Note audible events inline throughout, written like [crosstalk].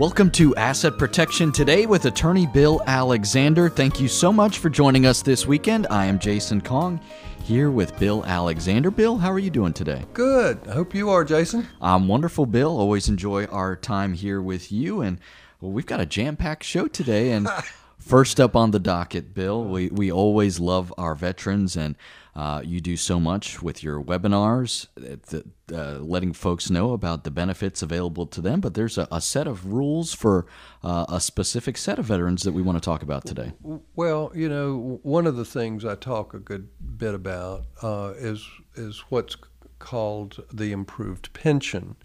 Welcome to Asset Protection Today with attorney Bill Alexander. Thank you so much for joining us this weekend. I am Jason Kong here with Bill Alexander. Bill, how are you doing today? Good. I hope you are, Jason. I'm wonderful, Bill. Always enjoy our time here with you. And well, we've got a jam packed show today. And [laughs] first up on the docket, Bill, we, we always love our veterans and uh, you do so much with your webinars, uh, uh, letting folks know about the benefits available to them. But there's a, a set of rules for uh, a specific set of veterans that we want to talk about today. Well, you know, one of the things I talk a good bit about uh, is is what's called the improved pension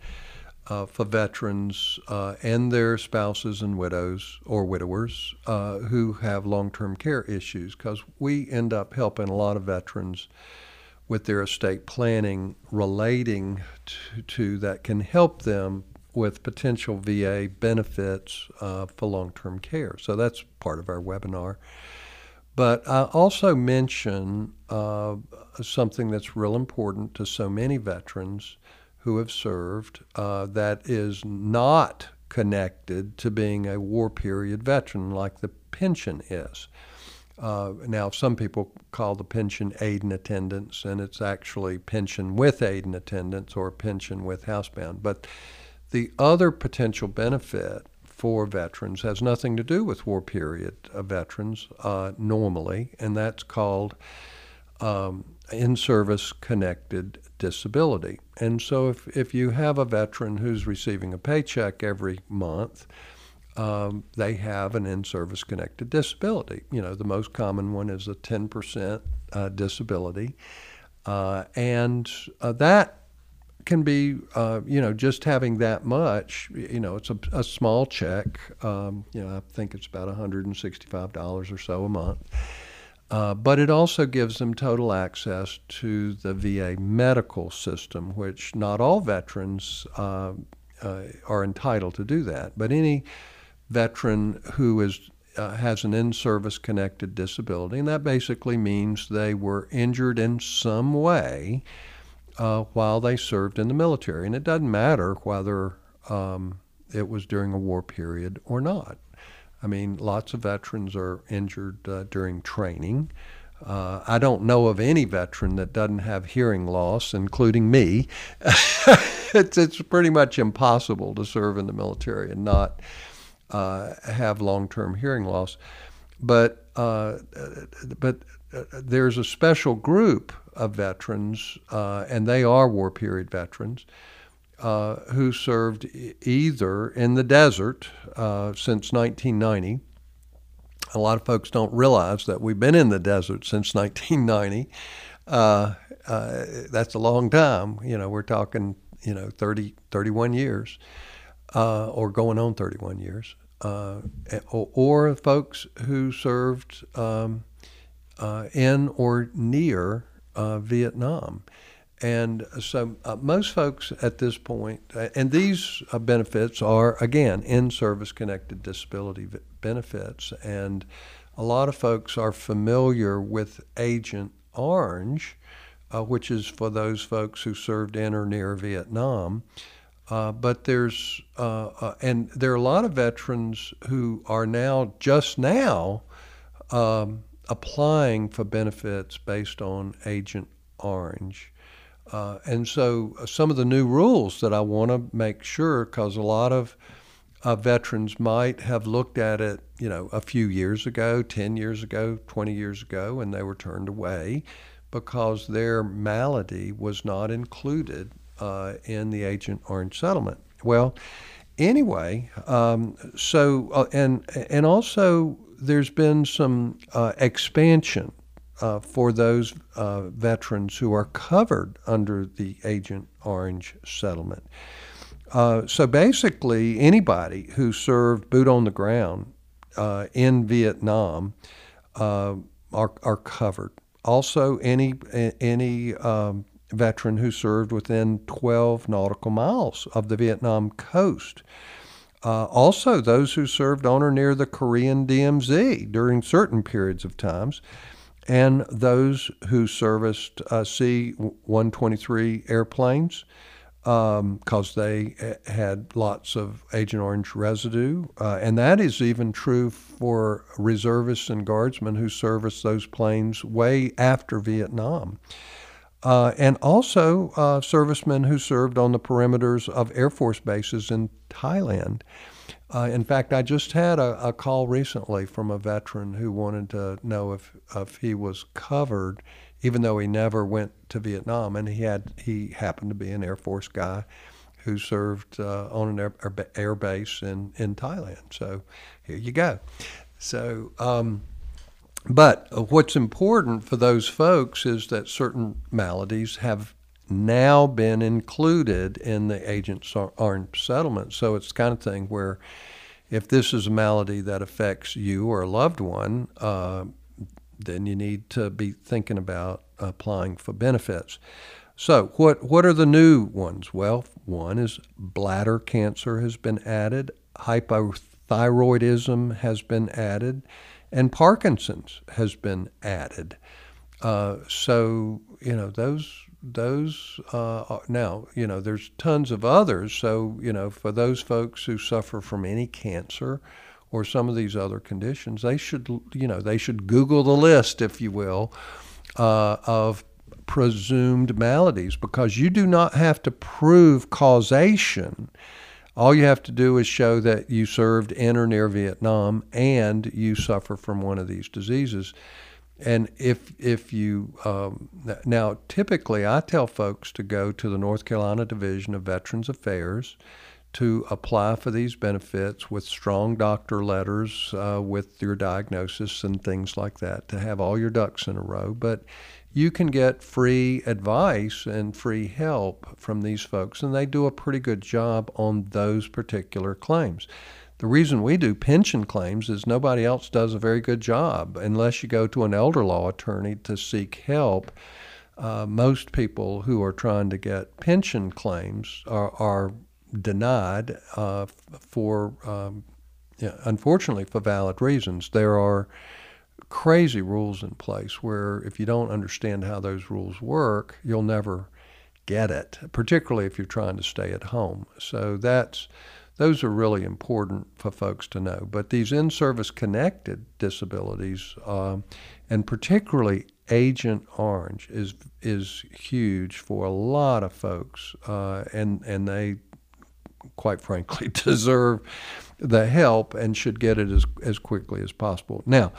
uh, for veterans uh, and their spouses and widows or widowers uh, who have long term care issues because we end up helping a lot of veterans with their estate planning relating to, to that can help them with potential VA benefits uh, for long term care. So that's part of our webinar. But I also mention uh, something that's real important to so many veterans who have served uh, that is not connected to being a war period veteran like the pension is. Uh, now, some people call the pension aid and attendance, and it's actually pension with aid and attendance or pension with housebound. But the other potential benefit for veterans has nothing to do with war period uh, veterans uh, normally, and that's called um, in service connected disability. And so if, if you have a veteran who's receiving a paycheck every month, um, they have an in service connected disability. You know, the most common one is a 10% uh, disability. Uh, and uh, that can be, uh, you know, just having that much, you know, it's a, a small check. Um, you know, I think it's about $165 or so a month. Uh, but it also gives them total access to the VA medical system, which not all veterans uh, uh, are entitled to do that. But any veteran who is uh, has an in-service connected disability, and that basically means they were injured in some way uh, while they served in the military, and it doesn't matter whether um, it was during a war period or not. I mean, lots of veterans are injured uh, during training. Uh, I don't know of any veteran that doesn't have hearing loss, including me. [laughs] it's, it's pretty much impossible to serve in the military and not uh, have long term hearing loss. But, uh, but uh, there's a special group of veterans, uh, and they are war period veterans, uh, who served either in the desert uh, since 1990. A lot of folks don't realize that we've been in the desert since 1990. Uh, uh, that's a long time. You know, we're talking, you know, 30, 31 years, uh, or going on 31 years. Or, or, folks who served um, in or near Vietnam. And so uh, most folks at this point, uh, and these uh, benefits are, again, in service connected disability v- benefits. And a lot of folks are familiar with Agent Orange, uh, which is for those folks who served in or near Vietnam. Uh, but there's, uh, and there are a lot of veterans who are now, just now, um, applying for benefits based on Agent Orange. Uh, and so uh, some of the new rules that I want to make sure, because a lot of uh, veterans might have looked at it, you know, a few years ago, 10 years ago, 20 years ago, and they were turned away because their malady was not included uh, in the Agent Orange settlement. Well, anyway, um, so, uh, and, and also there's been some uh, expansion uh, for those uh, veterans who are covered under the Agent Orange settlement. Uh, so basically, anybody who served boot on the ground uh, in Vietnam uh, are, are covered. Also, any any um, veteran who served within 12 nautical miles of the Vietnam coast. Uh, also, those who served on or near the Korean DMZ during certain periods of times and those who serviced uh, C 123 airplanes because um, they uh, had lots of Agent Orange residue. Uh, and that is even true for reservists and guardsmen who serviced those planes way after Vietnam. Uh, and also uh, servicemen who served on the perimeters of Air Force bases in Thailand. Uh, in fact, I just had a, a, call recently from a veteran who wanted to know if, if he was covered even though he never went to Vietnam, and he had he happened to be an Air Force guy who served uh, on an air, air, base in in Thailand. So here you go. So. Um, but what's important for those folks is that certain maladies have now been included in the Agent Orange settlement. So it's the kind of thing where if this is a malady that affects you or a loved one, uh, then you need to be thinking about applying for benefits. So, what, what are the new ones? Well, one is bladder cancer has been added, hypothyroidism has been added, and Parkinson's has been added. Uh, so, you know, those those uh, now you know there's tons of others so you know for those folks who suffer from any cancer or some of these other conditions, they should, you know, they should Google the list, if you will, uh, of presumed maladies because you do not have to prove causation. All you have to do is show that you served in or near Vietnam and you suffer from one of these diseases. And if if you um, now typically I tell folks to go to the North Carolina Division of Veterans Affairs to apply for these benefits with strong doctor letters uh, with your diagnosis and things like that to have all your ducks in a row. But you can get free advice and free help from these folks, and they do a pretty good job on those particular claims. The reason we do pension claims is nobody else does a very good job unless you go to an elder law attorney to seek help. Uh, most people who are trying to get pension claims are, are denied uh, for, um, yeah, unfortunately, for valid reasons. There are crazy rules in place where if you don't understand how those rules work, you'll never get it, particularly if you're trying to stay at home. So that's those are really important for folks to know. But these in-service connected disabilities, um, and particularly Agent Orange, is is huge for a lot of folks, uh, and and they quite frankly, [laughs] deserve the help and should get it as, as quickly as possible. Now,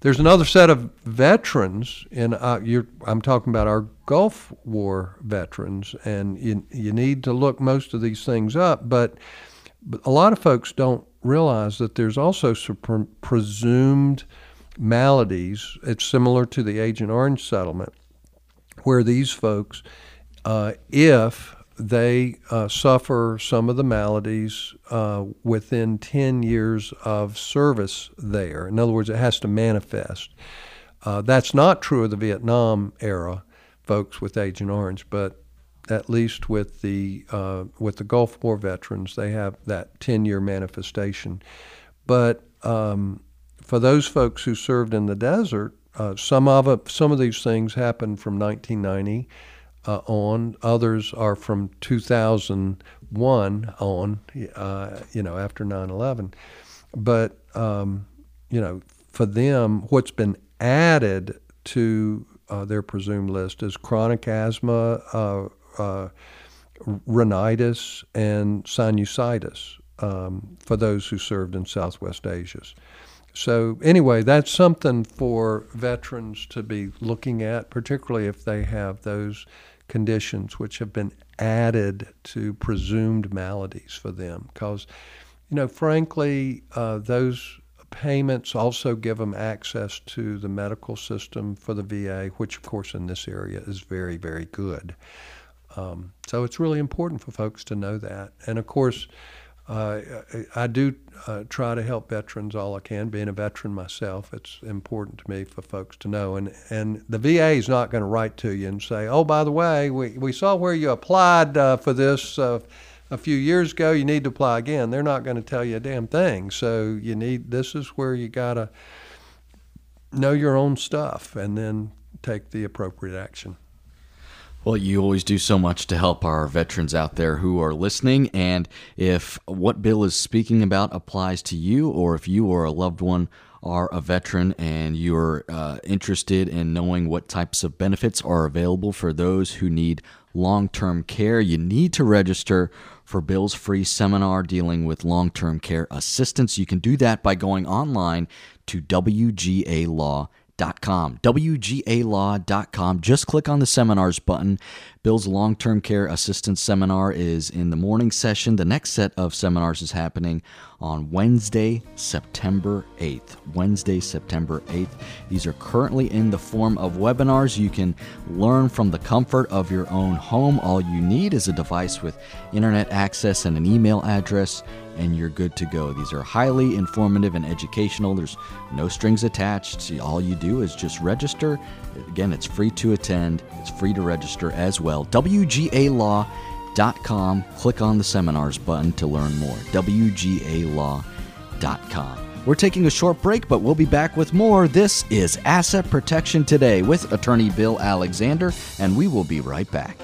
there's another set of veterans, and uh, I'm talking about our Gulf War veterans, and you, you need to look most of these things up, but, but a lot of folks don't realize that there's also presumed maladies. It's similar to the Agent Orange settlement, where these folks, uh, if they uh, suffer some of the maladies uh, within 10 years of service there. In other words, it has to manifest. Uh, that's not true of the Vietnam era folks with Agent Orange, but at least with the uh, with the Gulf War veterans, they have that 10-year manifestation. But um, for those folks who served in the desert, uh, some of some of these things happened from 1990 uh, on. Others are from 2001 on, uh, you know, after 9 11. But, um, you know, for them, what's been added to uh, their presumed list is chronic asthma, uh, rhinitis, and sinusitis um, for those who served in Southwest Asia. So, anyway, that's something for veterans to be looking at, particularly if they have those conditions which have been added to presumed maladies for them. Because, you know, frankly, uh, those payments also give them access to the medical system for the VA, which, of course, in this area is very, very good. Um, so it's really important for folks to know that. And of course, uh, I do uh, try to help veterans all I can. Being a veteran myself, it's important to me for folks to know. And and the VA is not going to write to you and say, "Oh, by the way, we, we saw where you applied uh, for this uh, a few years ago. You need to apply again." They're not going to tell you a damn thing. So you need this is where you got to know your own stuff and then take the appropriate action. Well, you always do so much to help our veterans out there who are listening. And if what Bill is speaking about applies to you, or if you or a loved one are a veteran and you're uh, interested in knowing what types of benefits are available for those who need long term care, you need to register for Bill's free seminar dealing with long term care assistance. You can do that by going online to WGA WGAlaw.com. WGAlaw.com. Just click on the seminars button. Bill's long term care assistance seminar is in the morning session. The next set of seminars is happening on Wednesday, September 8th. Wednesday, September 8th. These are currently in the form of webinars. You can learn from the comfort of your own home. All you need is a device with internet access and an email address and you're good to go. These are highly informative and educational. There's no strings attached. All you do is just register. Again, it's free to attend, it's free to register as well. WGAlaw.com. Click on the seminars button to learn more. WGAlaw.com. We're taking a short break, but we'll be back with more. This is Asset Protection Today with attorney Bill Alexander, and we will be right back.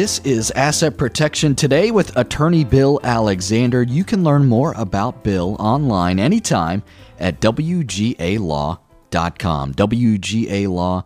This is Asset Protection Today with attorney Bill Alexander. You can learn more about Bill online anytime at WGAlaw.com. WGAlaw.com.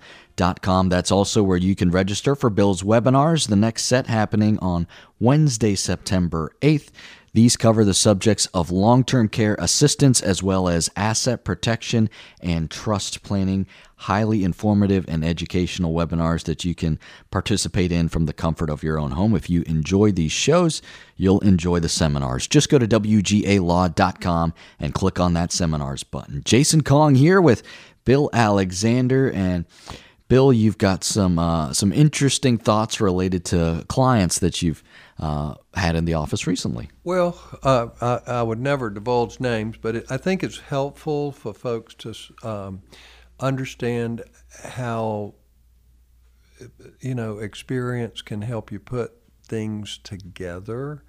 That's also where you can register for Bill's webinars, the next set happening on Wednesday, September 8th. These cover the subjects of long term care assistance as well as asset protection and trust planning. Highly informative and educational webinars that you can participate in from the comfort of your own home. If you enjoy these shows, you'll enjoy the seminars. Just go to WGAlaw.com and click on that seminars button. Jason Kong here with Bill Alexander and Bill, you've got some uh, some interesting thoughts related to clients that you've uh, had in the office recently. Well, uh, I, I, would never divulge names, but it, I think it's helpful for folks to um, understand how you know experience can help you put things together.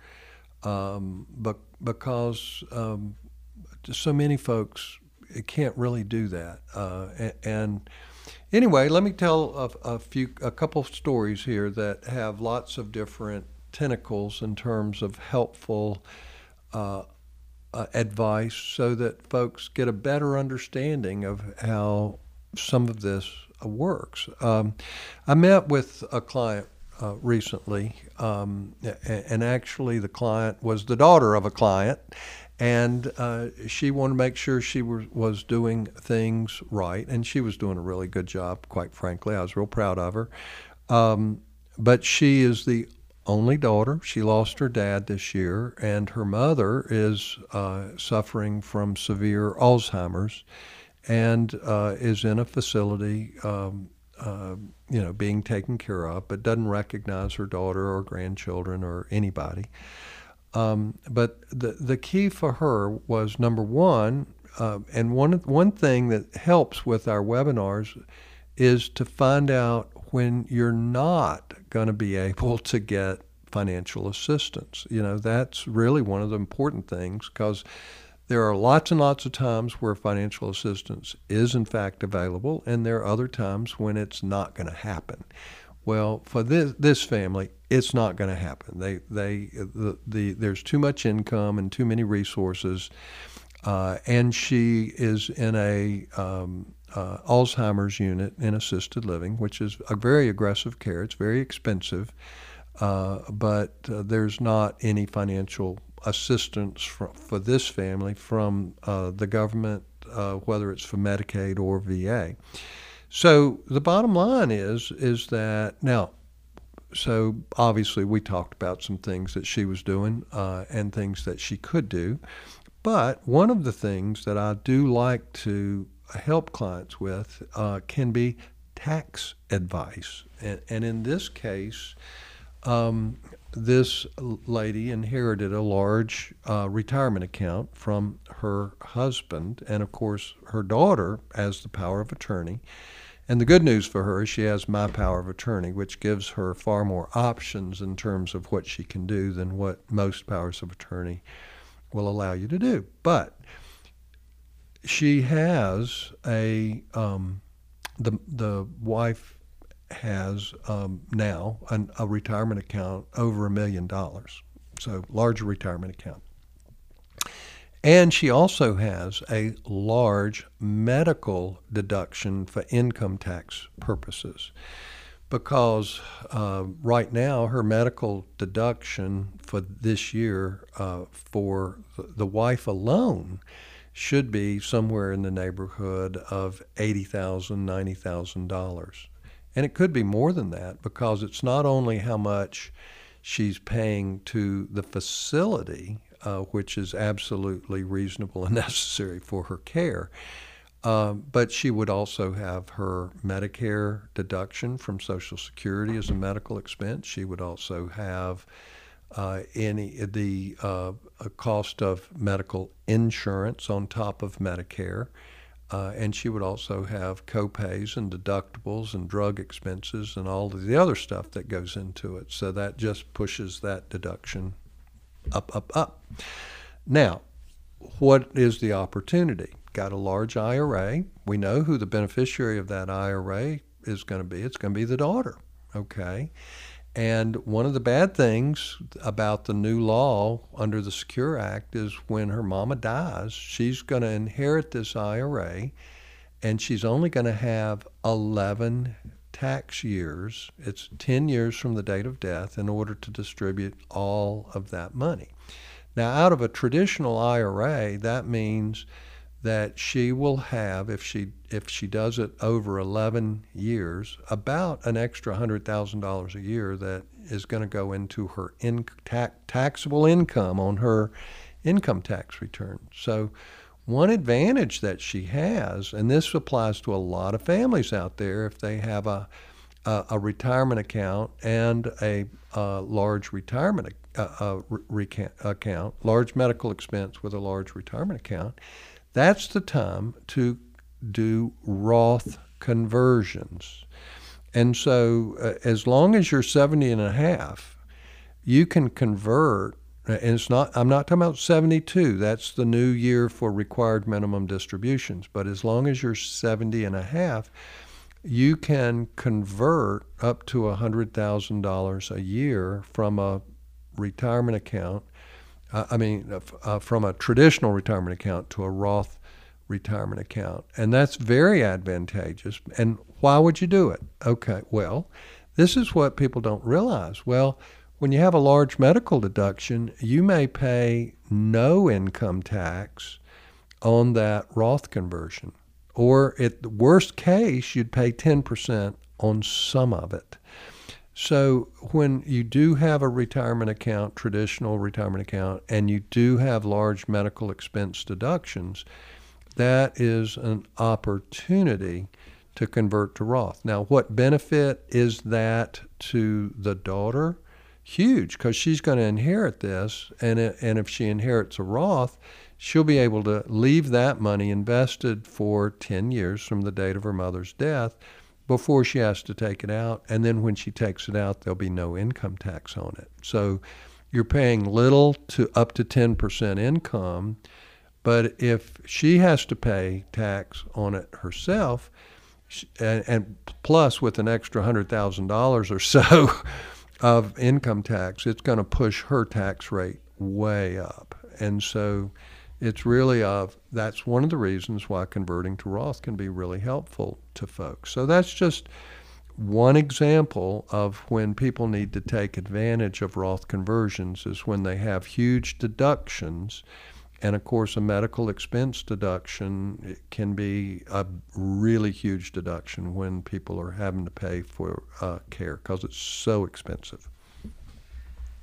Um, but because um, so many folks can't really do that, uh, and, and anyway, let me tell a, a, few, a couple of stories here that have lots of different tentacles in terms of helpful uh, uh, advice so that folks get a better understanding of how some of this uh, works. Um, I met with a client uh, recently, um, and actually, the client was the daughter of a client, and uh, she wanted to make sure she was, was doing things right, and she was doing a really good job, quite frankly. I was real proud of her. Um, but she is the only daughter. She lost her dad this year, and her mother is uh, suffering from severe Alzheimer's and uh, is in a facility, um, uh, you know, being taken care of, but doesn't recognize her daughter or grandchildren or anybody. Um, but the the key for her was number one, uh, and one one thing that helps with our webinars is to find out when you're not going to be able to get financial assistance. You know, that's really one of the important things because there are lots and lots of times where financial assistance is in fact available, and there are other times when it's not going to happen. Well, for this this family, it's not going to happen. They they the, the there's too much income and too many resources, uh, and she is in a um, uh, Alzheimer's unit in assisted living, which is a very aggressive care. It's very expensive, uh, but uh, there's not any financial assistance for, for this family from uh, the government, uh, whether it's for Medicaid or VA. So the bottom line is is that now. So obviously, we talked about some things that she was doing uh, and things that she could do. But one of the things that I do like to help clients with uh, can be tax advice. And, and in this case, um, this lady inherited a large uh, retirement account from her husband, and of course, her daughter as the power of attorney. And the good news for her is she has my power of attorney, which gives her far more options in terms of what she can do than what most powers of attorney will allow you to do. But she has a um, the the wife has um, now an, a retirement account over a million dollars, so large retirement account. And she also has a large medical deduction for income tax purposes. Because uh, right now, her medical deduction for this year uh, for the wife alone should be somewhere in the neighborhood of $80,000, $90,000. And it could be more than that because it's not only how much she's paying to the facility, uh, which is absolutely reasonable and [laughs] necessary for her care, uh, but she would also have her Medicare deduction from Social Security as a medical expense. She would also have uh, any the uh, cost of medical insurance on top of Medicare. Uh, and she would also have copays and deductibles and drug expenses and all of the other stuff that goes into it. So that just pushes that deduction up, up, up. Now, what is the opportunity? Got a large IRA. We know who the beneficiary of that IRA is going to be. It's going to be the daughter. Okay. And one of the bad things about the new law under the Secure Act is when her mama dies, she's going to inherit this IRA and she's only going to have 11 tax years. It's 10 years from the date of death in order to distribute all of that money. Now, out of a traditional IRA, that means that she will have, if she if she does it over 11 years, about an extra $100,000 a year that is going to go into her in, ta- taxable income on her income tax return. So, one advantage that she has, and this applies to a lot of families out there, if they have a a, a retirement account and a, a large retirement re- account, large medical expense with a large retirement account that's the time to do Roth conversions. And so, uh, as long as you're 70 and a half, you can convert. And it's not, I'm not talking about 72. That's the new year for required minimum distributions. But as long as you're 70 and a half, you can convert up to $100,000 a year from a retirement account uh, I mean, uh, uh, from a traditional retirement account to a Roth retirement account. And that's very advantageous. And why would you do it? Okay, well, this is what people don't realize. Well, when you have a large medical deduction, you may pay no income tax on that Roth conversion. Or at the worst case, you'd pay 10% on some of it. So when you do have a retirement account, traditional retirement account, and you do have large medical expense deductions, that is an opportunity to convert to Roth. Now, what benefit is that to the daughter? Huge, because she's going to inherit this, and and if she inherits a Roth, she'll be able to leave that money invested for 10 years from the date of her mother's death before she has to take it out. And then when she takes it out, there'll be no income tax on it. So you're paying little to up to 10% income. But if she has to pay tax on it herself, and, and plus with an extra $100,000 or so [laughs] of income tax, it's going to push her tax rate way up. And so it's really of that's one of the reasons why converting to Roth can be really helpful to folks. So that's just one example of when people need to take advantage of Roth conversions is when they have huge deductions. And of course, a medical expense deduction can be a really huge deduction when people are having to pay for uh, care because it's so expensive.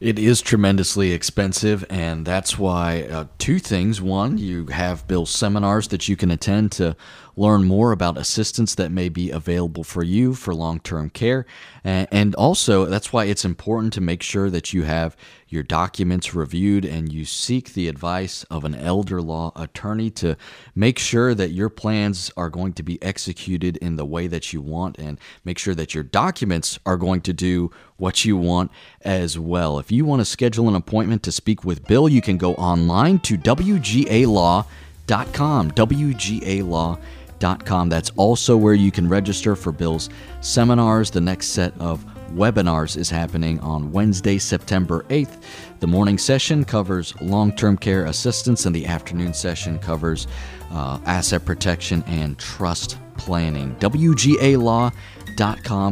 It is tremendously expensive, and that's why uh, two things. One, you have Bill's seminars that you can attend to learn more about assistance that may be available for you for long term care. And also, that's why it's important to make sure that you have your documents reviewed and you seek the advice of an elder law attorney to make sure that your plans are going to be executed in the way that you want and make sure that your documents are going to do what you want as well. If you want to schedule an appointment to speak with Bill, you can go online to WGALaw.com. WGALaw.com that's also where you can register for Bill's seminars. The next set of webinars is happening on Wednesday, September 8th. The morning session covers long term care assistance, and the afternoon session covers uh, asset protection and trust planning. WGALaw.com.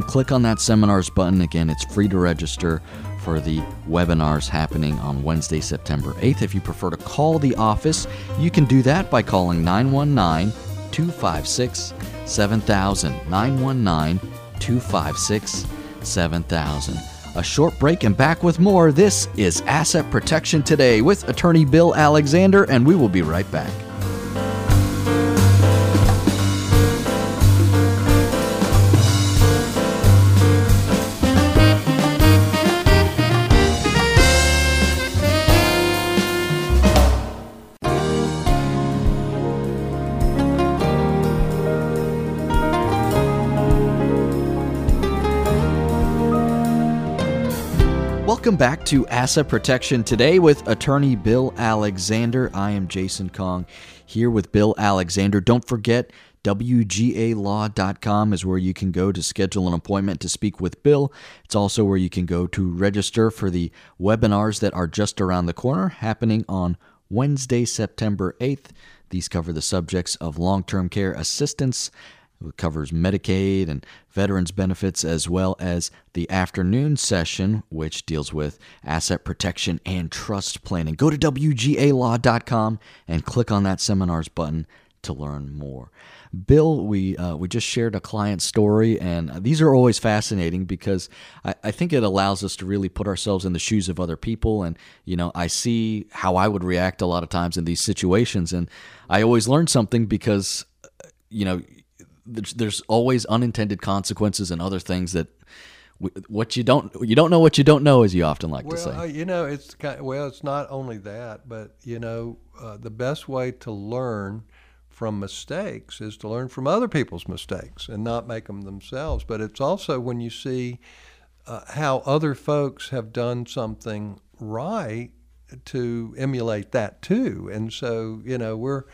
Click on that seminars button. Again, it's free to register for the webinars happening on Wednesday, September 8th. If you prefer to call the office, you can do that by calling 919 256 7000. 919 256 7000. A short break and back with more. This is Asset Protection Today with attorney Bill Alexander, and we will be right back. Welcome back to Asset Protection Today with attorney Bill Alexander. I am Jason Kong here with Bill Alexander. Don't forget, WGALaw.com is where you can go to schedule an appointment to speak with Bill. It's also where you can go to register for the webinars that are just around the corner, happening on Wednesday, September 8th. These cover the subjects of long term care assistance it covers Medicaid and veterans benefits, as well as the afternoon session, which deals with asset protection and trust planning. Go to WGALaw.com and click on that seminars button to learn more. Bill, we uh, we just shared a client story, and these are always fascinating because I, I, think it allows us to really put ourselves in the shoes of other people. And you know, I see how I would react a lot of times in these situations, and I always learn something because you know there's, there's always unintended consequences and other things that what you don't you don't know what you don't know as you often like well, to say. uh, you know it's kind of, well it's not only that but you know uh, the best way to learn from mistakes is to learn from other people's mistakes and not make them themselves. But it's also when you see uh, how other folks have done something right to emulate that too. And so you know we're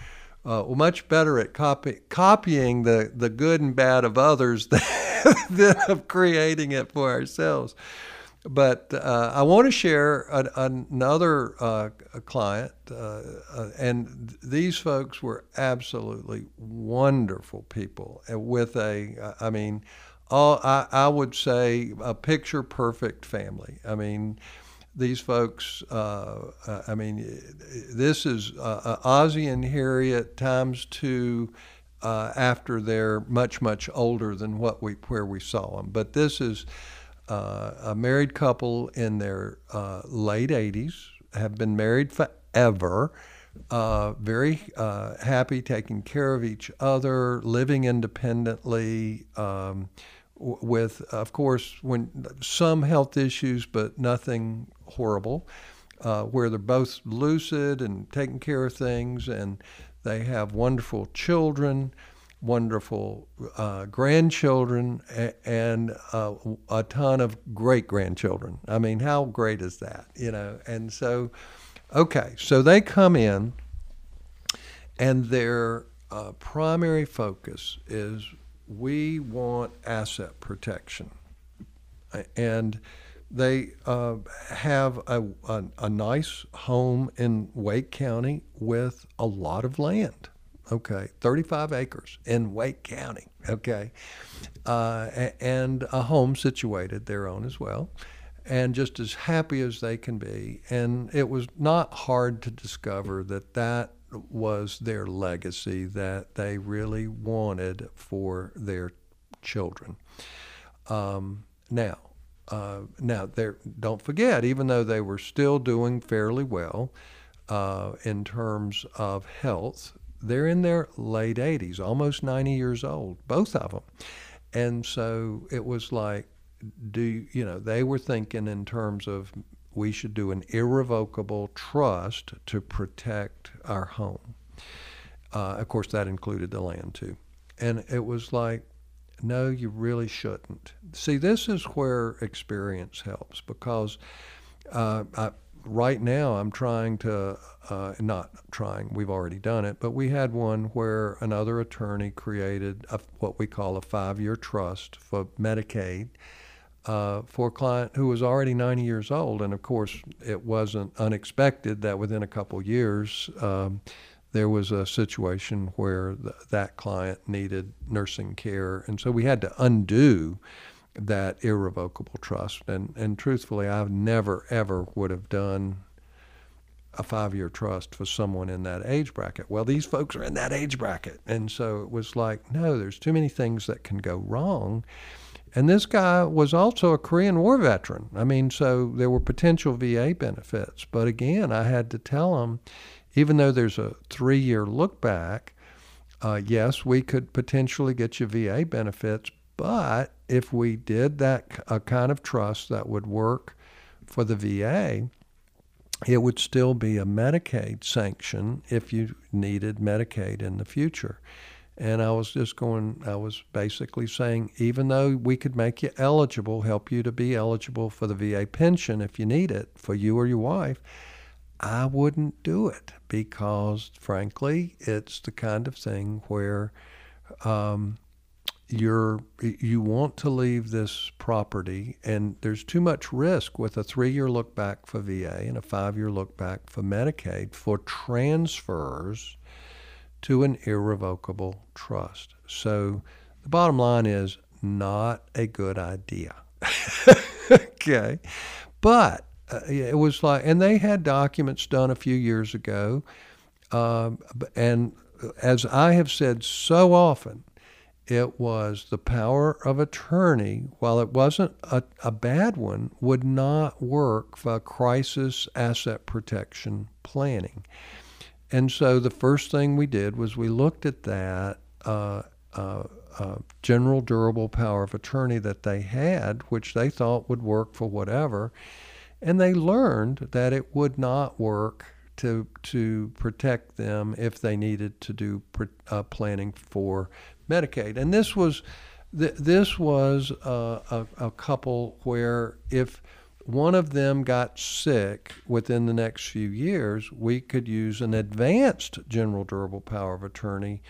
uh, much better at copy, copying the, the good and bad of others [laughs] than, of creating it for ourselves. But uh, I want to share an, another uh, client, uh, uh, and these folks were absolutely wonderful people with a, I mean, all, I, I would say a picture perfect family. I mean, these folks, uh, uh, I mean, this is uh, uh, Ozzie and Harriet times two uh, after they're much, much older than what we where we saw them. But this is uh, a married couple in their late 80s, have been married forever. very happy, taking care of each other, living independently. Um, with, of course, when some health issues, but nothing horrible, uh, where they're both lucid and taking care of things, and they have wonderful children, wonderful uh, grandchildren, and uh, a ton of great grandchildren. I mean, how great is that? You know, and so, okay, so they come in, and their uh, primary focus is we want asset protection, and they uh, have a, a, a, nice home in Wake County with a lot of land. Okay, 35 acres in Wake County. Okay, uh, and a home situated their own as well, and just as happy as they can be. And it was not hard to discover that that was their legacy that they really wanted for their children. Um, now, uh, now, don't forget, even though they were still doing fairly well uh, in terms of health, they're in their late 80s, almost 90 years old, both of them. And so it was like, do you know, they were thinking in terms of we should do an irrevocable trust to protect our home. Uh, of course, that included the land too. And it was like, no, you really shouldn't. See, this is where experience helps because uh, I, right now I'm trying to, uh, not trying, we've already done it, but we had one where another attorney created a, what we call a five year trust for Medicaid. Uh, for a client who was already 90 years old, and of course, it wasn't unexpected that within a couple years, um, there was a situation where th- that client needed nursing care, and so we had to undo that irrevocable trust. And and truthfully, I never ever would have done a five-year trust for someone in that age bracket. Well, these folks are in that age bracket, and so it was like, no, there's too many things that can go wrong. And this guy was also a Korean War veteran. I mean, so there were potential VA benefits. But again, I had to tell him even though there's a three year look back, uh, yes, we could potentially get you VA benefits, but if we did that a kind of trust that would work for the VA, it would still be a Medicaid sanction if you needed Medicaid in the future. And I was just going, I was basically saying, even though we could make you eligible, help you to be eligible for the VA pension if you need it for you or your wife, I wouldn't do it because, frankly, it's the kind of thing where um, you're you want to leave this property, and there's too much risk with a three-year look back for VA and a five-year look back for Medicaid for transfers to an irrevocable trust. So the bottom line is not a good idea. [laughs] okay, but uh, it was like, and they had documents done a few years ago. Um, and as I have said so often, it was the power of attorney, while it wasn't a, a bad one, would not work for crisis asset protection planning. And so the first thing we did was we looked at that uh, uh, uh, general durable power of attorney that they had, which they thought would work for whatever. And they learned that it would not work to, to protect them if they needed to do uh, planning for Medicaid. And this was, th- this was uh, a, a couple where if one of them got sick within the next few years, we could use an advanced general durable power of attorney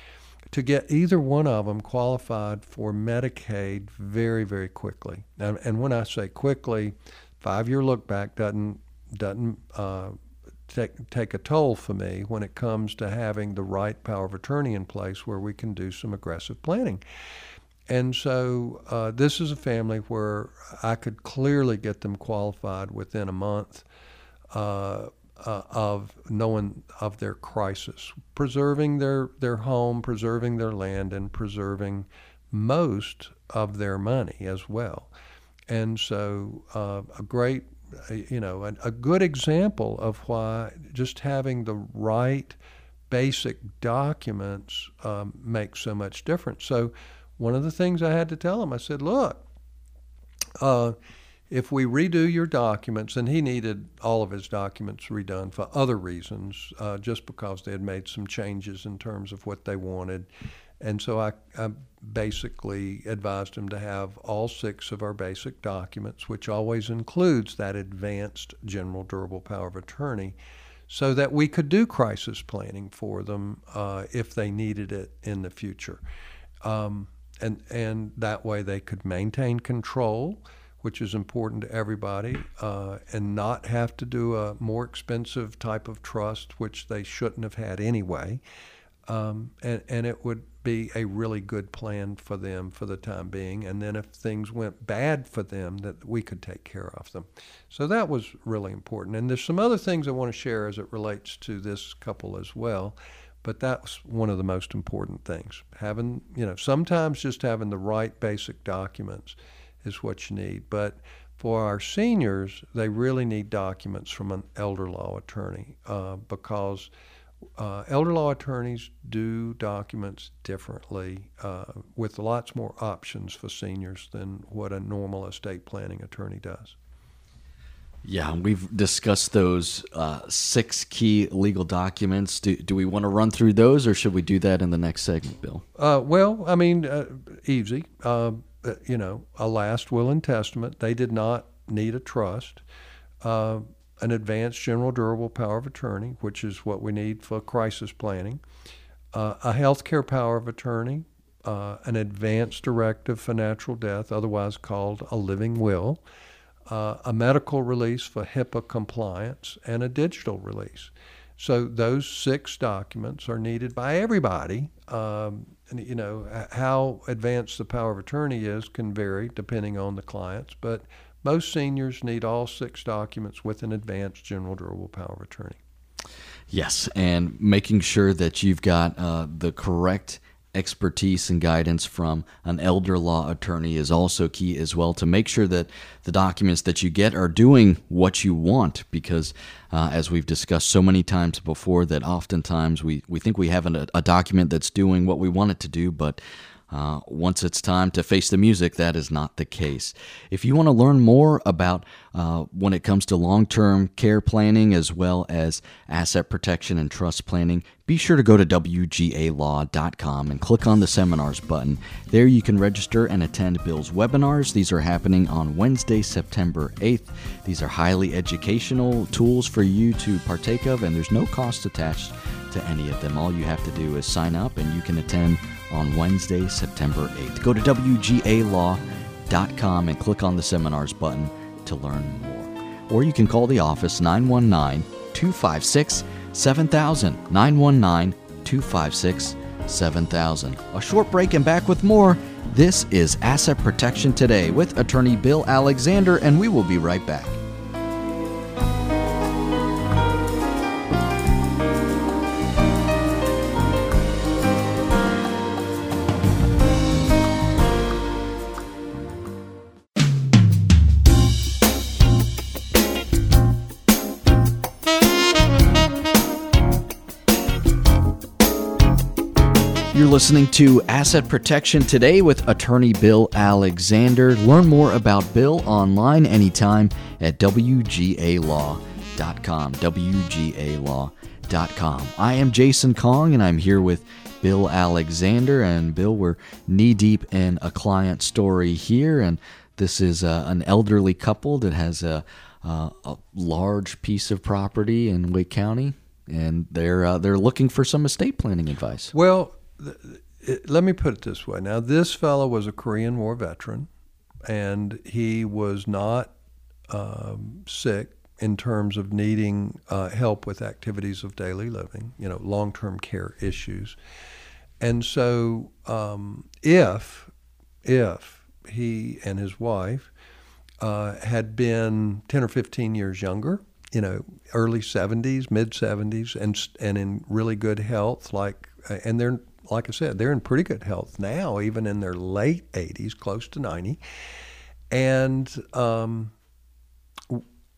to get either one of them qualified for Medicaid very, very quickly. And, and when I say quickly, five year look back doesn't doesn't uh, take take a toll for me when it comes to having the right power of attorney in place where we can do some aggressive planning. And so uh, this is a family where I could clearly get them qualified within a month uh, uh, of knowing of their crisis, preserving their, their home, preserving their land, and preserving most of their money as well. And so, uh, a great, you know, a, a good example of why just having the right basic documents um, makes so much difference. So, one of the things I had to tell him, I said, look, uh, if we redo your documents, and he needed all of his documents redone for other reasons, uh, just because they had made some changes in terms of what they wanted. And so I, I, basically advised him to have all six of our basic documents, which always includes that advanced general durable power of attorney, so that we could do crisis planning for them uh, if they needed it in the future. Um, and, and that way they could maintain control, which is important to everybody, uh, and not have to do a more expensive type of trust, which they shouldn't have had anyway. Um, and, and it would be a really good plan for them for the time being. And then if things went bad for them, that we could take care of them. So that was really important. And there's some other things I want to share as it relates to this couple as well. But that's one of the most important things. Having, you know, sometimes just having the right basic documents is what you need. But For our seniors, they really need documents from an elder law attorney uh, because uh, elder law attorneys do documents differently uh, with lots more options for seniors than what a normal estate planning attorney does. Yeah, we've discussed those uh, six key legal documents. Do, do we want to run through those or should we do that in the next segment, Bill? Uh, well, I mean, uh, easy. Uh, you know, a last will and testament. They did not need a trust an advanced general durable power of attorney, which is what we need for crisis planning, uh, a healthcare power of attorney, uh, an advanced directive for natural death, otherwise called a living will, uh, a medical release for HIPAA compliance, and a digital release. So those six documents are needed by everybody. Um, and, you know how advanced the power of attorney is can vary depending on the clients, but most seniors need all six documents with an advanced general durable power of attorney. Yes, and making sure that you've got uh, the correct expertise and guidance from an elder law attorney is also key as well to make sure that the documents that you get are doing what you want because uh, as we've discussed so many times before that oftentimes we, we think we have an, a document that's doing what we want it to do but uh, once it's time to face the music, that is not the case. If you want to learn more about uh, when it comes to long term care planning as well as asset protection and trust planning, be sure to go to WGALaw.com and click on the seminars button. There you can register and attend Bill's webinars. These are happening on Wednesday, September 8th. These are highly educational tools for you to partake of, and there's no cost attached to any of them. All you have to do is sign up and you can attend on Wednesday, September 8th. Go to WGALaw.com and click on the seminars button to learn more. Or you can call the office 919 256 7000. 919 256 7000. A short break and back with more. This is Asset Protection Today with attorney Bill Alexander, and we will be right back. Listening to Asset Protection Today with attorney Bill Alexander. Learn more about Bill online anytime at WGALaw.com. WGALaw.com. I am Jason Kong and I'm here with Bill Alexander. And Bill, we're knee deep in a client story here. And this is uh, an elderly couple that has a, uh, a large piece of property in Wake County and they're uh, they're looking for some estate planning advice. Well, let me put it this way. Now, this fellow was a Korean War veteran, and he was not um, sick in terms of needing uh, help with activities of daily living, you know, long term care issues. And so, um, if, if he and his wife uh, had been 10 or 15 years younger, you know, early 70s, mid 70s, and, and in really good health, like, and they're like I said, they're in pretty good health now, even in their late 80s, close to 90. And um,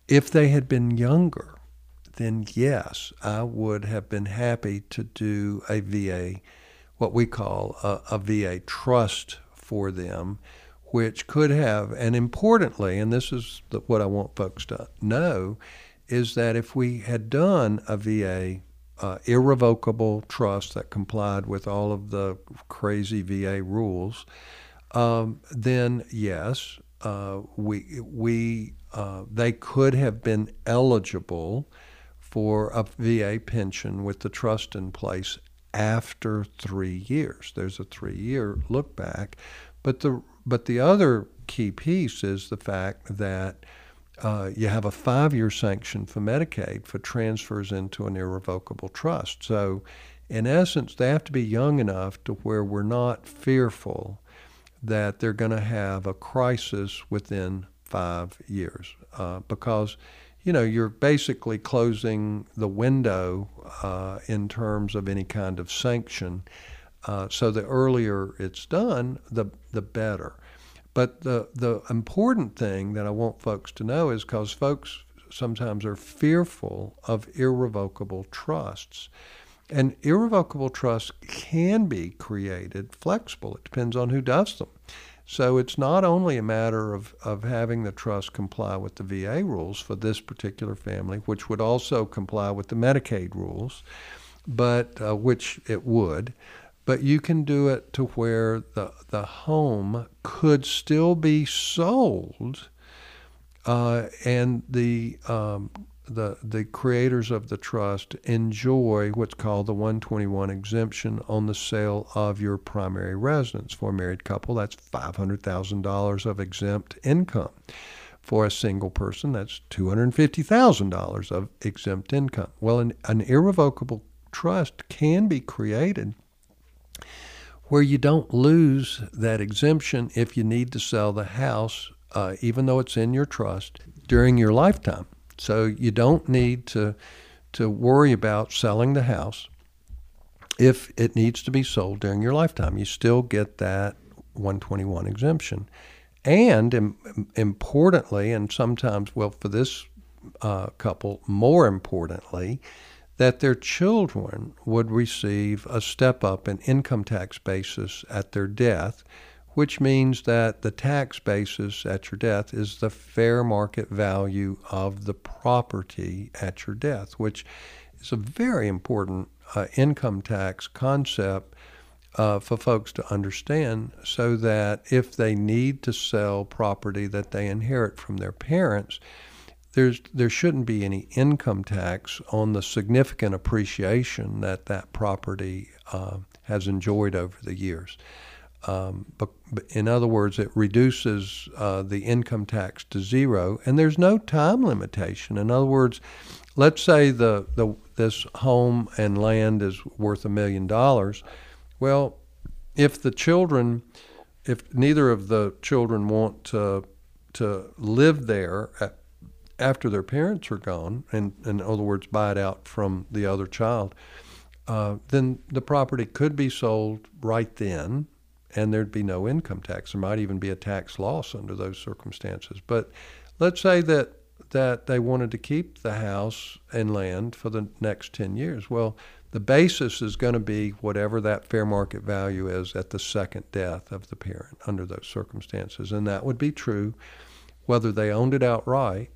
if they had been younger, then yes, I would have been happy to do a VA, what we call a, a VA trust for them, which could have, and importantly, and this is the, what I want folks to know, is that if we had done a VA uh, irrevocable trust that complied with all of the crazy VA rules, um, then yes, uh, we we uh, they could have been eligible for a VA pension with the trust in place after three years. There's a three-year look back, but the but the other key piece is the fact that uh, you have a five year sanction for Medicaid for transfers into an irrevocable trust. So, in essence, they have to be young enough to where we're not fearful that they're going to have a crisis within five years uh, because you know you're basically closing the window uh, in terms of any kind of sanction. Uh, so the earlier it's done, the the better. But the, the important thing that I want folks to know is because folks sometimes are fearful of irrevocable trusts. And irrevocable trusts can be created flexible. It depends on who does them. So it's not only a matter of, of having the trust comply with the VA rules for this particular family, which would also comply with the Medicaid rules, but uh, which it would, but you can do it to where the, the home could still be sold uh, and the um, the the creators of the trust enjoy what's called the 121 exemption on the sale of your primary residence. For a married couple, that's $500,000 of exempt income. For a single person, that's $250,000 of exempt income. Well, an, an irrevocable trust can be created where you don't lose that exemption if you need to sell the house, uh, even though it's in your trust, during your lifetime. So you don't need to to worry about selling the house if it needs to be sold during your lifetime. You still get that 121 exemption. And Im- importantly, and sometimes, well, for this uh, couple, more importantly, that their children would receive a step up in income tax basis at their death which means that the tax basis at your death is the fair market value of the property at your death, which is a very important uh, income tax concept uh, for folks to understand so that if they need to sell property that they inherit from their parents, there's, there shouldn't be any income tax on the significant appreciation that that property uh, has enjoyed over the years. Um, but, but in other words, it reduces uh, the income tax to zero, and there's no time limitation. In other words, let's say the, the this home and land is worth a million dollars. Well, if the children, if neither of the children want to to live there at, after their parents are gone, and, in other words, buy it out from the other child, uh, then the property could be sold right then and there'd be no income tax. There might even be a tax loss under those circumstances. But let's say that that they wanted to keep the house and land for the next 10 years. Well, the basis is going to be whatever that fair market value is at the second death of the parent under those circumstances. And that would be true whether they owned it outright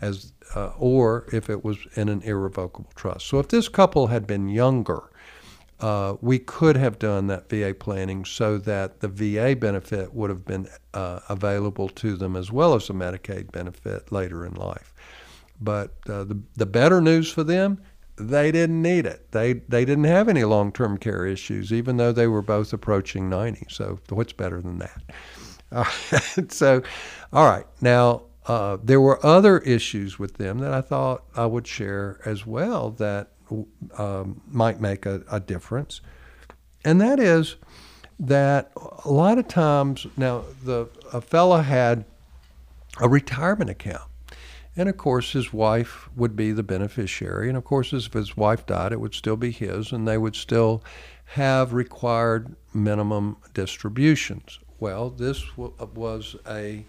as uh, or if it was in an irrevocable trust. So if this couple had been younger, uh, we could have done that VA planning so that the VA benefit would have been uh, available to them as well as the Medicaid benefit later in life. But uh, the, the better news for them, they didn't need it. They, they didn't have any long term care issues, even though they were both approaching 90. So, what's better than that? [laughs] so, all right. Now, uh, there were other issues with them that I thought I would share as well that um, might make a, a difference. And that is that a lot of times now the a fella had a retirement account. And of course, his wife would be the beneficiary. And of course, if his wife died, it would still be his, and they would still have required minimum distributions. Well, this was a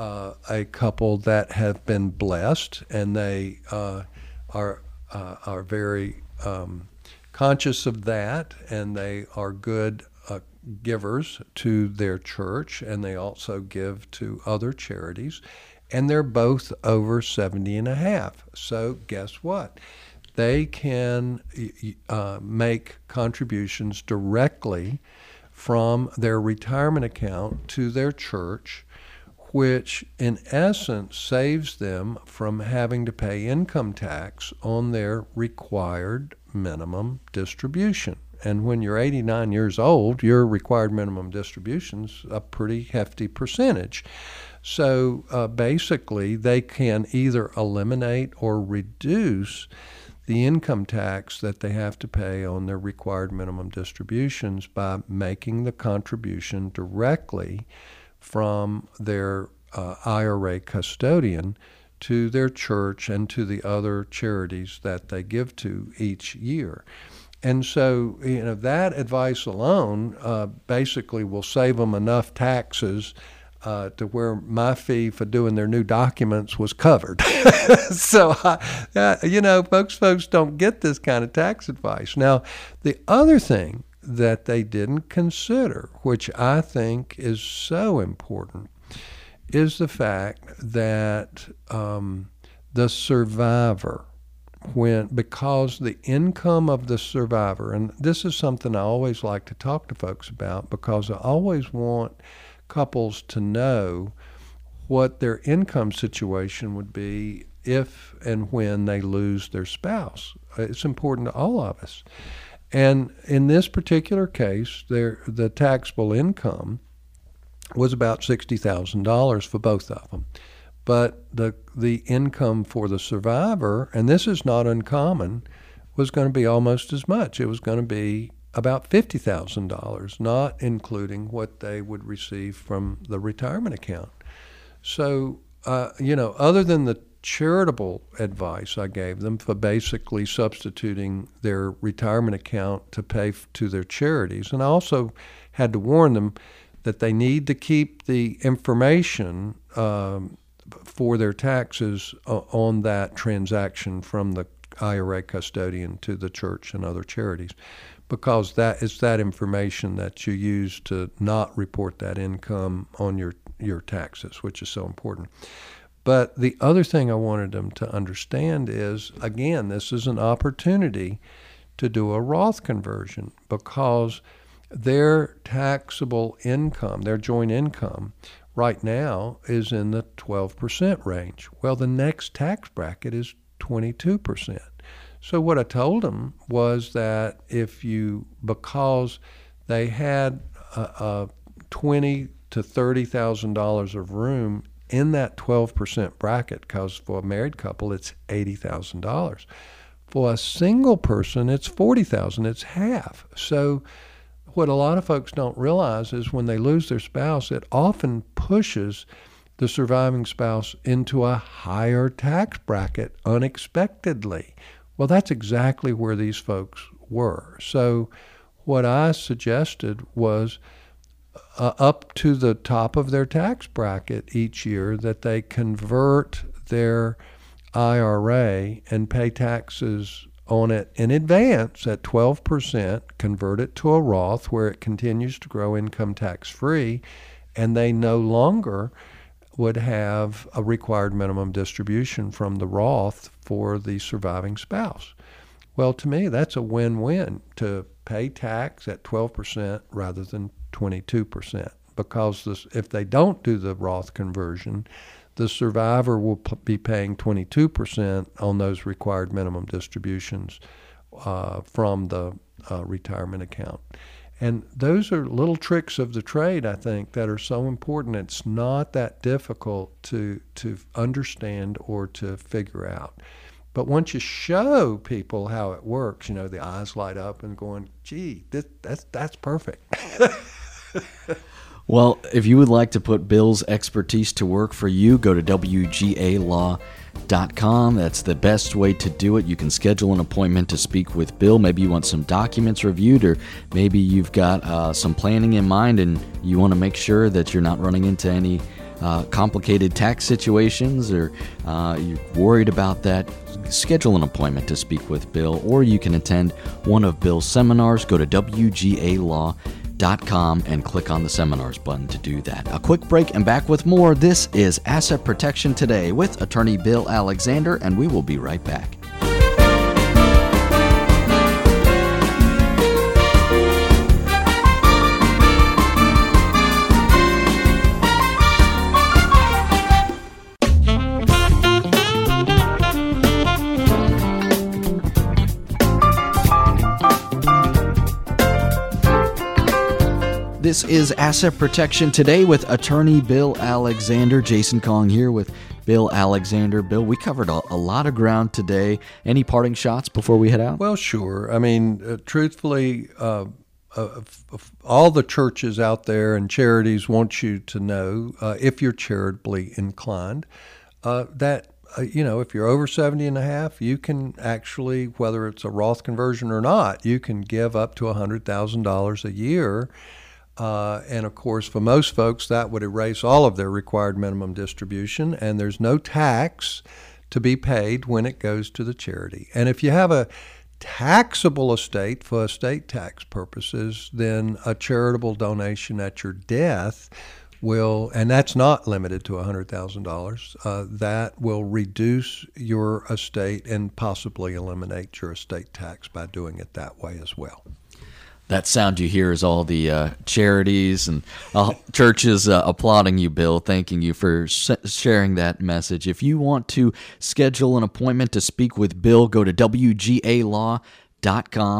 uh, a couple that have been blessed, and they uh, are uh, are very um, conscious of that, and they are good uh, givers to their church, and they also give to other charities. And they're both over 70 and a half. So, guess what? They can uh, make contributions directly from their retirement account to their church which in essence saves them from having to pay income tax on their required minimum distribution. And when you're 89 years old, your required minimum distribution's a pretty hefty percentage. So uh, basically, they can either eliminate or reduce the income tax that they have to pay on their required minimum distributions by making the contribution directly from their uh, IRA custodian to their church and to the other charities that they give to each year. And so, you know, that advice alone uh, basically will save them enough taxes uh, to where my fee for doing their new documents was covered. [laughs] so, I, you know, folks, folks don't get this kind of tax advice. Now, the other thing that they didn't consider, which I think is so important, is the fact that um, the survivor, when because the income of the survivor, and this is something I always like to talk to folks about because I always want couples to know what their income situation would be if and when they lose their spouse. It's important to all of us. And in this particular case, their, the taxable income was about $60,000 for both of them. But the, the income for the survivor, and this is not uncommon, was going to be almost as much. It was going to be about $50,000, not including what they would receive from the retirement account. So, uh, you know, other than the charitable advice I gave them for basically substituting their retirement account to pay f- to their charities, and I also had to warn them that they need to keep the information um, for their taxes uh, on that transaction from the IRA custodian to the church and other charities because that is that information that you use to not report that income on your your taxes, which is so important. But the other thing I wanted them to understand is again, this is an opportunity to do a Roth conversion because their taxable income, their joint income, right now is in the 12% range. Well, the next tax bracket is 22%. So what I told them was that if you because they had a, a twenty to thirty thousand dollars of room in that twelve percent bracket, because for a married couple it's eighty thousand dollars. For a single person, it's forty thousand. It's half. So what a lot of folks don't realize is when they lose their spouse, it often pushes the surviving spouse into a higher tax bracket unexpectedly well, that's exactly where these folks were. So, what I suggested was uh, up to the top of their tax bracket each year that they convert their IRA and pay taxes on it in advance at 12%, convert it to a Roth where it continues to grow income tax free, and they no longer would have a required minimum distribution from the Roth for the surviving spouse. Well, to me, that's a win win to pay tax at 12% rather than 22%. Because this, if they don't do the Roth conversion, the survivor will p- be paying 22% on those required minimum distributions uh, from the uh, retirement account. And those are little tricks of the trade, I think, that are so important. It's not that difficult to, to understand or to figure out. But once you show people how it works, you know, the eyes light up and going, gee, this, that's, that's perfect. [laughs] [laughs] well, if you would like to put Bill's expertise to work for you, go to WGA Law com. That's the best way to do it. You can schedule an appointment to speak with Bill. Maybe you want some documents reviewed, or maybe you've got uh, some planning in mind and you want to make sure that you're not running into any uh, complicated tax situations or uh, you're worried about that. Schedule an appointment to speak with Bill, or you can attend one of Bill's seminars. Go to WGA Law com and click on the seminars button to do that. A quick break and back with more. This is Asset Protection Today with attorney Bill Alexander, and we will be right back. This is Asset Protection Today with attorney Bill Alexander. Jason Kong here with Bill Alexander. Bill, we covered a, a lot of ground today. Any parting shots before we head out? Well, sure. I mean, uh, truthfully, uh, uh, all the churches out there and charities want you to know, uh, if you're charitably inclined, uh, that uh, you know, if you're over 70 and a half, you can actually, whether it's a Roth conversion or not, you can give up to $100,000 a year Uh, and of course, for most folks, that would erase all of their required minimum distribution, and there's no tax to be paid when it goes to the charity. And if you have a taxable estate for estate tax purposes, then a charitable donation at your death will, and that's not limited to $100,000, uh, that will reduce your estate and possibly eliminate your estate tax by doing it that way as well. That sound you hear is all the uh, charities and uh, [laughs] churches uh, applauding you, Bill, thanking you for sh- sharing that message. If you want to schedule an appointment to speak with Bill, go to WGALaw.com.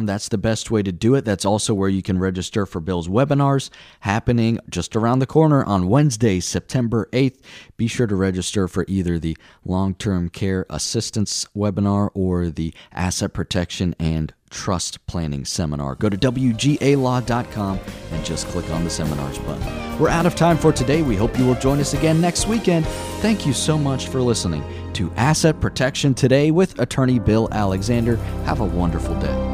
That's the best way to do it. That's also where you can register for Bill's webinars happening just around the corner on Wednesday, September 8th. Be sure to register for either the long term care assistance webinar or the asset protection and trust planning seminar. Go to WGALaw.com and just click on the seminars button. We're out of time for today. We hope you will join us again next weekend. Thank you so much for listening to Asset Protection Today with attorney Bill Alexander. Have a wonderful day.